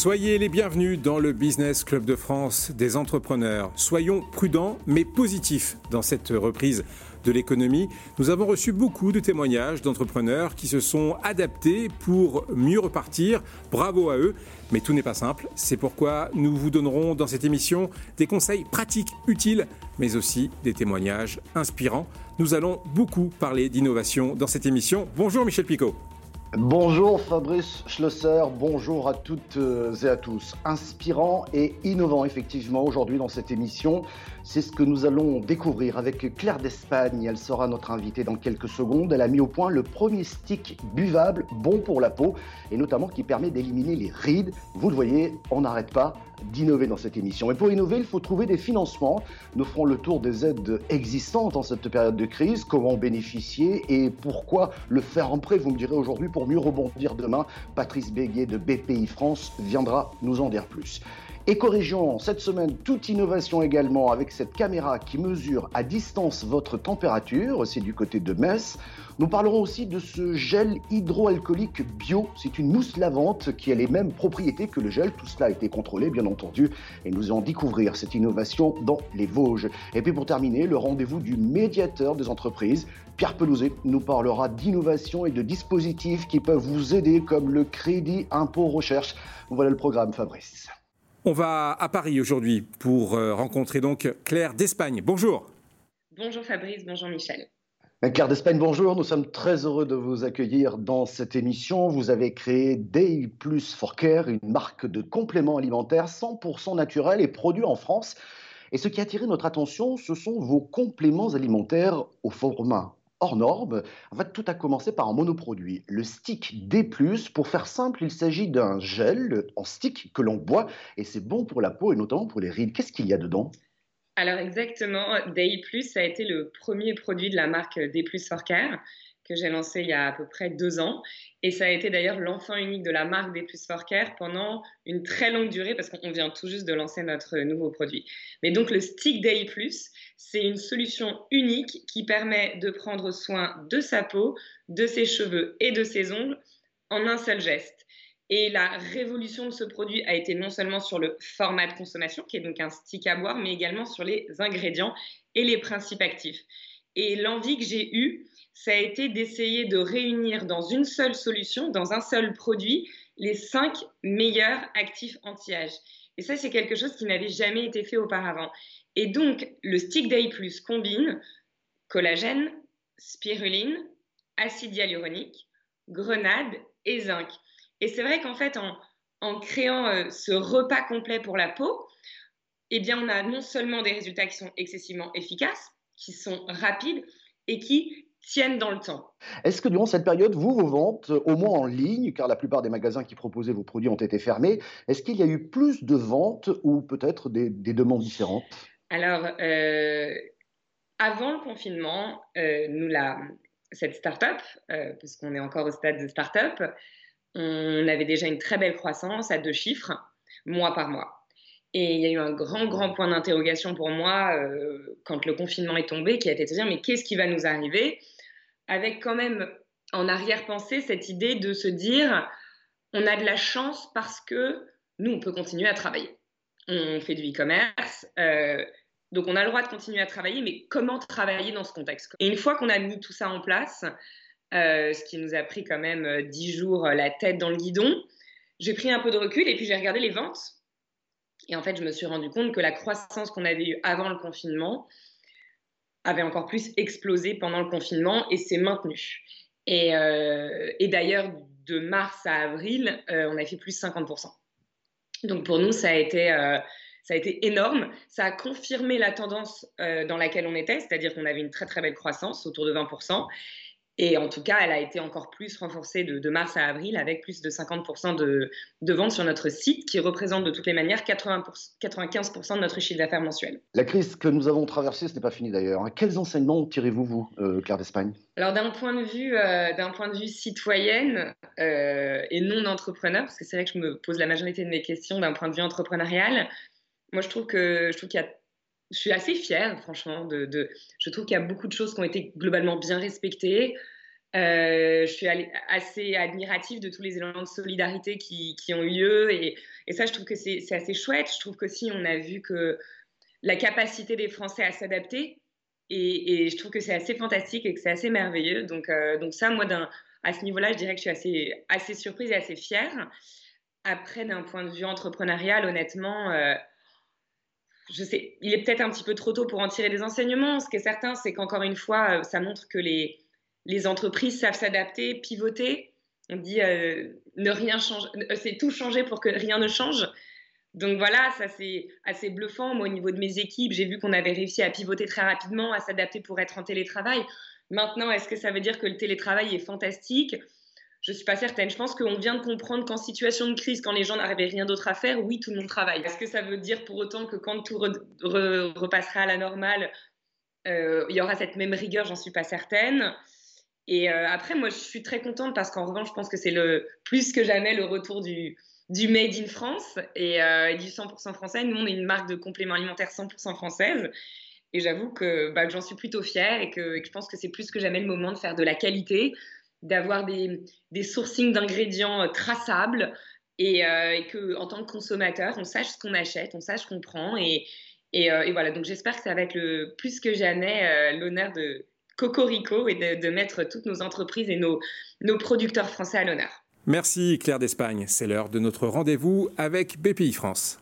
Soyez les bienvenus dans le Business Club de France des entrepreneurs. Soyons prudents mais positifs dans cette reprise de l'économie. Nous avons reçu beaucoup de témoignages d'entrepreneurs qui se sont adaptés pour mieux repartir. Bravo à eux. Mais tout n'est pas simple. C'est pourquoi nous vous donnerons dans cette émission des conseils pratiques utiles, mais aussi des témoignages inspirants. Nous allons beaucoup parler d'innovation dans cette émission. Bonjour Michel Picot. Bonjour Fabrice Schlosser, bonjour à toutes euh, et à tous. Inspirant et innovant effectivement aujourd'hui dans cette émission, c'est ce que nous allons découvrir avec Claire d'Espagne. Elle sera notre invitée dans quelques secondes. Elle a mis au point le premier stick buvable bon pour la peau et notamment qui permet d'éliminer les rides. Vous le voyez, on n'arrête pas d'innover dans cette émission. Et pour innover, il faut trouver des financements. Nous ferons le tour des aides existantes en cette période de crise, comment bénéficier et pourquoi le faire en prêt, vous me direz aujourd'hui, pour mieux rebondir demain. Patrice Béguet de BPI France viendra nous en dire plus. Éco-région, cette semaine, toute innovation également avec cette caméra qui mesure à distance votre température, c'est du côté de Metz. Nous parlerons aussi de ce gel hydroalcoolique bio. C'est une mousse lavante qui a les mêmes propriétés que le gel. Tout cela a été contrôlé, bien entendu, et nous allons découvrir cette innovation dans les Vosges. Et puis pour terminer, le rendez-vous du médiateur des entreprises. Pierre Pelouzet nous parlera d'innovation et de dispositifs qui peuvent vous aider, comme le crédit impôt recherche. Voilà le programme, Fabrice. On va à Paris aujourd'hui pour euh, rencontrer donc Claire d'Espagne. Bonjour. Bonjour Fabrice, bonjour Michel. Claire d'Espagne, bonjour. Nous sommes très heureux de vous accueillir dans cette émission. Vous avez créé Day Plus for Care, une marque de compléments alimentaires 100% naturels et produits en France. Et ce qui a attiré notre attention, ce sont vos compléments alimentaires au format hors norme. En fait, tout a commencé par un monoproduit, le stick D+. Pour faire simple, il s'agit d'un gel en stick que l'on boit et c'est bon pour la peau et notamment pour les rides. Qu'est-ce qu'il y a dedans? Alors exactement, Day+, ça a été le premier produit de la marque D+, for Care que j'ai lancé il y a à peu près deux ans. Et ça a été d'ailleurs l'enfant unique de la marque des Plus for pendant une très longue durée parce qu'on vient tout juste de lancer notre nouveau produit. Mais donc le Stick Day Plus, c'est une solution unique qui permet de prendre soin de sa peau, de ses cheveux et de ses ongles en un seul geste. Et la révolution de ce produit a été non seulement sur le format de consommation, qui est donc un stick à boire, mais également sur les ingrédients et les principes actifs. Et l'envie que j'ai eue, ça a été d'essayer de réunir dans une seule solution, dans un seul produit, les cinq meilleurs actifs anti-âge. Et ça, c'est quelque chose qui n'avait jamais été fait auparavant. Et donc, le Stick Day Plus combine collagène, spiruline, acide hyaluronique, grenade et zinc. Et c'est vrai qu'en fait, en, créant euh, ce repas complet pour la peau, eh bien, on a non seulement des résultats qui sont excessivement efficaces, qui sont rapides et qui tiennent dans le temps. Est-ce que durant cette période, vous, vos ventes, au moins en ligne, car la plupart des magasins qui proposaient vos produits ont été fermés, est-ce qu'il y a eu plus de ventes ou peut-être des, demandes différentes? Alors, euh, avant le confinement, euh, nous, la, cette start-up, euh, puisqu'on est encore au stade de start-up, on avait déjà une très belle croissance à deux chiffres, mois par mois. Et il y a eu un grand, grand point d'interrogation pour moi euh, quand le confinement est tombé, qui a été de se dire, mais qu'est-ce qui va nous arriver? Avec quand même en arrière-pensée cette idée de se dire, on a de la chance parce que nous, on peut continuer à travailler. On fait du e-commerce, euh, donc on a le droit de continuer à travailler, mais comment travailler dans ce contexte? Et une fois qu'on a mis tout ça en place, euh, ce qui nous a pris quand même dix jours la tête dans le guidon, j'ai pris un peu de recul et puis j'ai regardé les ventes et en fait, je me suis rendu compte que la croissance qu'on avait eue avant le confinement avait encore plus explosé pendant le confinement et s'est maintenue. Et, euh, d'ailleurs, de mars à avril, euh, on a fait plus 50%. Donc pour nous, ça a été, euh, ça a été énorme. Ça a confirmé la tendance dans laquelle on était, c'est-à-dire qu'on avait une très très belle croissance, autour de 20%. Et en tout cas, elle a été encore plus renforcée de, mars à avril avec plus de 50% de, de, ventes sur notre site qui représente de toutes les manières 80 95% de notre chiffre d'affaires mensuel. La crise que nous avons traversée, ce n'est pas fini d'ailleurs. Hein. Quels enseignements tirez-vous, vous, euh, Claire d'Espagne? Alors d'un point, de vue, euh, d'un point de vue citoyenne euh, et non entrepreneur, parce que c'est vrai que je me pose la majorité de mes questions d'un point de vue entrepreneurial, moi je trouve que je trouve qu'il y a je suis assez fière, franchement. Je trouve qu'il y a beaucoup de choses qui ont été globalement bien respectées. je suis assez admirative de tous les élans de solidarité qui, ont eu lieu. Et, ça, je trouve que c'est assez chouette. Je trouve qu'aussi, on a vu que la capacité des Français à s'adapter, et, je trouve que c'est assez fantastique et que c'est assez merveilleux. Donc, donc ça, moi, à ce niveau-là, je dirais que je suis assez, assez surprise et assez fière. Après, d'un point de vue entrepreneurial, honnêtement, euh, je sais, il est peut-être un petit peu trop tôt pour en tirer des enseignements. Ce qui est certain, c'est qu'encore une fois, euh, ça montre que les, entreprises savent s'adapter, pivoter. On dit euh, ne rien changer, c'est tout changer pour que rien ne change. Donc voilà, ça c'est assez bluffant. Moi, au niveau de mes équipes, j'ai vu qu'on avait réussi à pivoter très rapidement, à s'adapter pour être en télétravail. Maintenant, est-ce que ça veut dire que le télétravail est fantastique? Je suis pas certaine. Je pense qu'on vient de comprendre qu'en situation de crise, quand les gens n'arrivaient rien d'autre à faire, oui, tout le monde travaille. Est-ce que ça veut dire pour autant que quand tout repassera à la normale, euh, il y aura cette même rigueur? J'en suis pas certaine. Et euh, après, moi, je suis très contente parce qu'en revanche, je pense que c'est le plus que jamais le retour du, Made in France et, euh, du 100% français. Nous, on est une marque de compléments alimentaires 100% française. Et j'avoue que, bah, j'en suis plutôt fière que, et que je pense que c'est plus que jamais le moment de faire de la qualité, d'avoir des, des sourcings d'ingrédients euh, traçables et, euh, que en tant que consommateur, on sache ce qu'on achète, on sache qu'on prend. Euh, et, voilà, donc j'espère que ça va être le, plus que jamais l'honneur de Cocorico et de, de, mettre toutes nos entreprises et nos, nos producteurs français à l'honneur. Merci Claire d'Espagne. C'est l'heure de notre rendez-vous avec BPI France.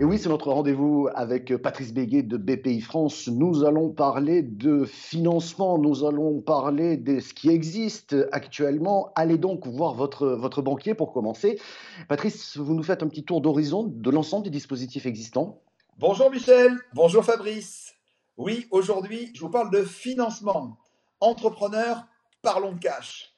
Et oui, c'est notre rendez-vous avec Patrice Béguet de BPI France. Nous allons parler de financement, nous allons parler de ce qui existe actuellement. Allez donc voir votre, votre banquier pour commencer. Patrice, vous nous faites un petit tour d'horizon de l'ensemble des dispositifs existants. Bonjour Michel, bonjour Fabrice. Oui, aujourd'hui, je vous parle de financement. Entrepreneurs, parlons cash.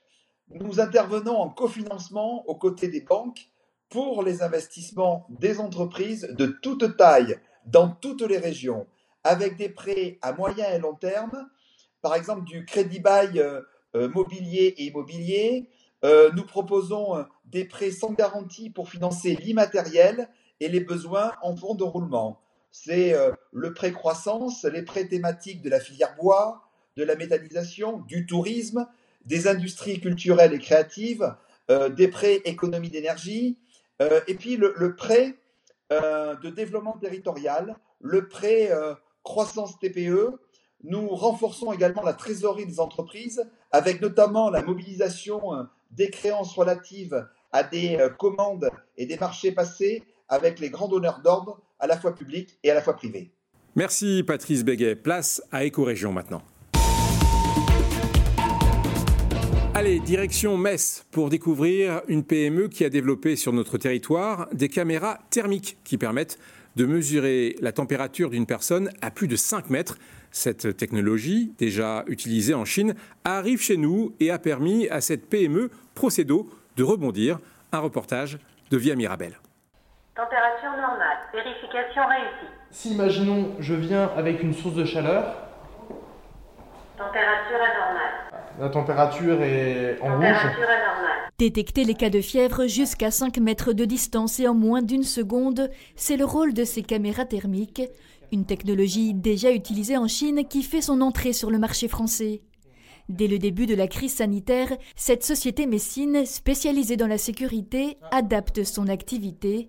Nous intervenons en cofinancement aux côtés des banques pour les investissements des entreprises de toute taille dans toutes les régions, avec des prêts à moyen et long terme, par exemple du crédit bail euh, euh, mobilier et immobilier. Euh, nous proposons des prêts sans garantie pour financer l'immatériel et les besoins en fonds de roulement. C'est le prêt croissance, les prêts thématiques de la filière bois, de la métallisation, du tourisme, des industries culturelles et créatives, des prêts économie d'énergie, euh, et puis le, prêt euh, de développement territorial, le prêt euh, croissance TPE. Nous renforçons également la trésorerie des entreprises avec notamment la mobilisation des créances relatives à des commandes et des marchés passés avec les grands donneurs d'ordre à la fois publics et à la fois privés. Merci Patrice Béguet. Place à Éco-Région maintenant. Allez, direction Metz pour découvrir une PME qui a développé sur notre territoire des caméras thermiques qui permettent de mesurer la température d'une personne à plus de 5 mètres. Cette technologie, déjà utilisée en Chine, arrive chez nous et a permis à cette PME Procédo de rebondir. Un reportage de Via Mirabel. Température normale, vérification réussie. Si imaginons je viens avec une source de chaleur. Température anormale. La température est en rouge. Détecter les cas de fièvre jusqu'à 5 mètres de distance et en moins d'une seconde, c'est le rôle de ces caméras thermiques, une technologie déjà utilisée en Chine qui fait son entrée sur le marché français. Dès le début de la crise sanitaire, cette société messine, spécialisée dans la sécurité, adapte son activité.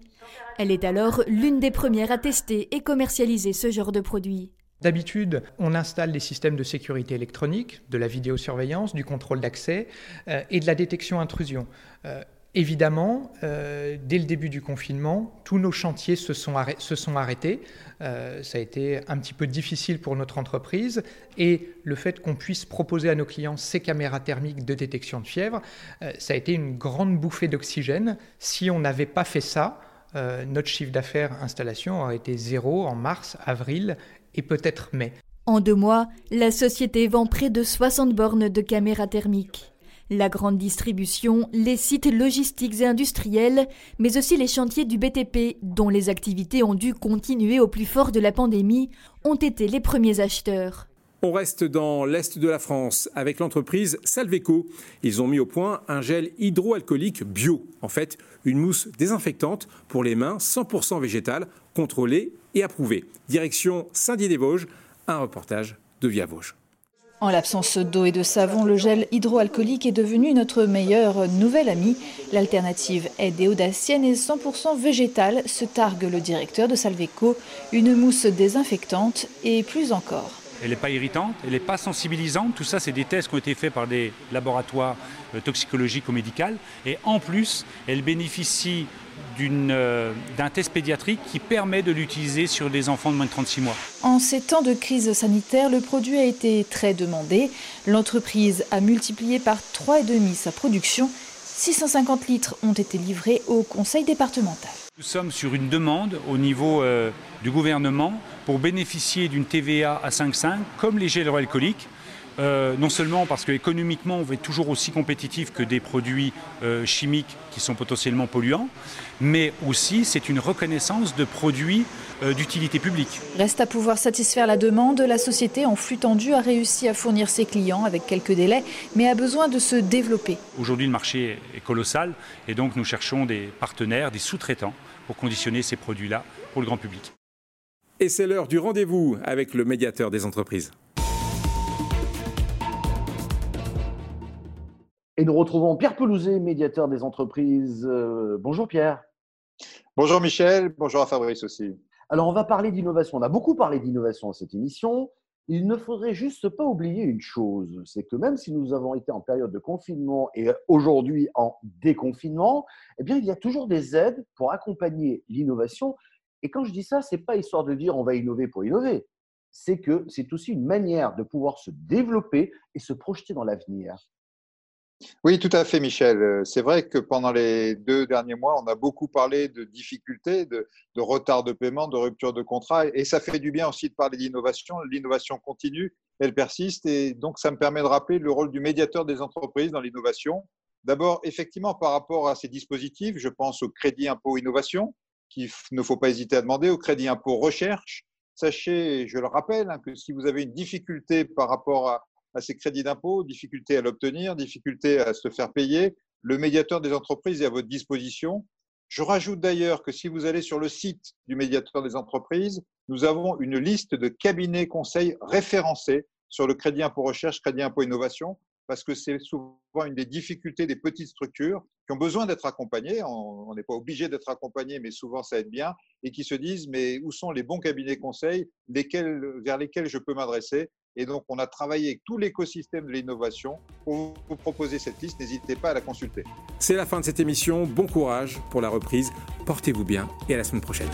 Elle est alors l'une des premières à tester et commercialiser ce genre de produit. D'habitude, on installe des systèmes de sécurité électronique, de la vidéosurveillance, du contrôle d'accès euh, et de la détection intrusion. Euh, évidemment, euh, dès le début du confinement, tous nos chantiers se sont, se sont arrêtés. ça a été un petit peu difficile pour notre entreprise et le fait qu'on puisse proposer à nos clients ces caméras thermiques de détection de fièvre, ça a été une grande bouffée d'oxygène. Si on n'avait pas fait ça, notre chiffre d'affaires installation aurait été zéro en mars, avril et peut-être mai. En deux mois, la société vend près de 60 bornes de caméras thermiques. La grande distribution, les sites logistiques et industriels, mais aussi les chantiers du BTP, dont les activités ont dû continuer au plus fort de la pandémie, ont été les premiers acheteurs. On reste dans l'est de la France avec l'entreprise Salveco. Ils ont mis au point un gel hydroalcoolique bio, en fait une mousse désinfectante pour les mains 100% végétale, contrôlée et approuvée. Direction Saint-Dié-des-Vosges, un reportage de Via Vosges. En l'absence d'eau et de savon, le gel hydroalcoolique est devenu notre meilleur nouvel ami. L'alternative est déodacienne et 100% végétale, se targue le directeur de Salveco, une mousse désinfectante et plus encore. Elle n'est pas irritante, elle n'est pas sensibilisante. Tout ça, c'est des tests qui ont été faits par des laboratoires euh, toxicologiques ou médicaux. Et en plus, elle bénéficie d'un test pédiatrique qui permet de l'utiliser sur des enfants de moins de 36 mois. En ces temps de crise sanitaire, le produit a été très demandé. L'entreprise a multiplié par 3,5 sa production. 650 litres ont été livrés au conseil départemental. Nous sommes sur une demande au niveau euh, du gouvernement pour bénéficier d'une TVA à 5,5 comme les gels alcooliques euh, non seulement parce qu'économiquement, on va être toujours aussi compétitif que des produits euh, chimiques qui sont potentiellement polluants, mais aussi c'est une reconnaissance de produits euh, d'utilité publique. Reste à pouvoir satisfaire la demande. La société, en flux tendu, a réussi à fournir ses clients avec quelques délais, mais a besoin de se développer. Aujourd'hui, le marché est colossal et donc nous cherchons des partenaires, des sous-traitants pour conditionner ces produits-là pour le grand public. Et c'est l'heure du rendez-vous avec le médiateur des entreprises. Et nous retrouvons Pierre Pelouzet, médiateur des entreprises. Euh, bonjour Pierre. Bonjour Michel, bonjour à Fabrice aussi. Alors on va parler d'innovation. On a beaucoup parlé d'innovation dans cette émission. Il ne faudrait juste pas oublier une chose, c'est que même si nous avons été en période de confinement et aujourd'hui en déconfinement, eh bien il y a toujours des aides pour accompagner l'innovation. Et quand je dis ça, c'est pas histoire de dire on va innover pour innover. C'est que c'est aussi une manière de pouvoir se développer et se projeter dans l'avenir. Oui, tout à fait, Michel. Euh, c'est vrai que pendant les deux derniers mois, on a beaucoup parlé de difficultés, de, retard de paiement, de rupture de contrat. Et ça fait du bien aussi de parler d'innovation. L'innovation continue, elle persiste. Et donc, ça me permet de rappeler le rôle du médiateur des entreprises dans l'innovation. D'abord, effectivement, par rapport à ces dispositifs, je pense au crédit impôt innovation, qu'il ne faut pas hésiter à demander, au crédit impôt recherche. Sachez, je le rappelle, hein, que si vous avez une difficulté par rapport à, à ces crédits d'impôt, difficulté à l'obtenir, difficulté à se faire payer. Le médiateur des entreprises est à votre disposition. Je rajoute d'ailleurs que si vous allez sur le site du médiateur des entreprises, nous avons une liste de cabinets conseils référencés sur le crédit impôt recherche, crédit impôt innovation, parce que c'est souvent une des difficultés des petites structures qui ont besoin d'être accompagnées. On n'est pas obligé d'être accompagné, mais souvent ça aide bien, et qui se disent, mais où sont les bons cabinets conseils vers lesquels je peux m'adresser et donc, on a travaillé avec tout l'écosystème de l'innovation pour vous proposer cette liste. N'hésitez pas à la consulter. C'est la fin de cette émission. Bon courage pour la reprise. Portez-vous bien et à la semaine prochaine.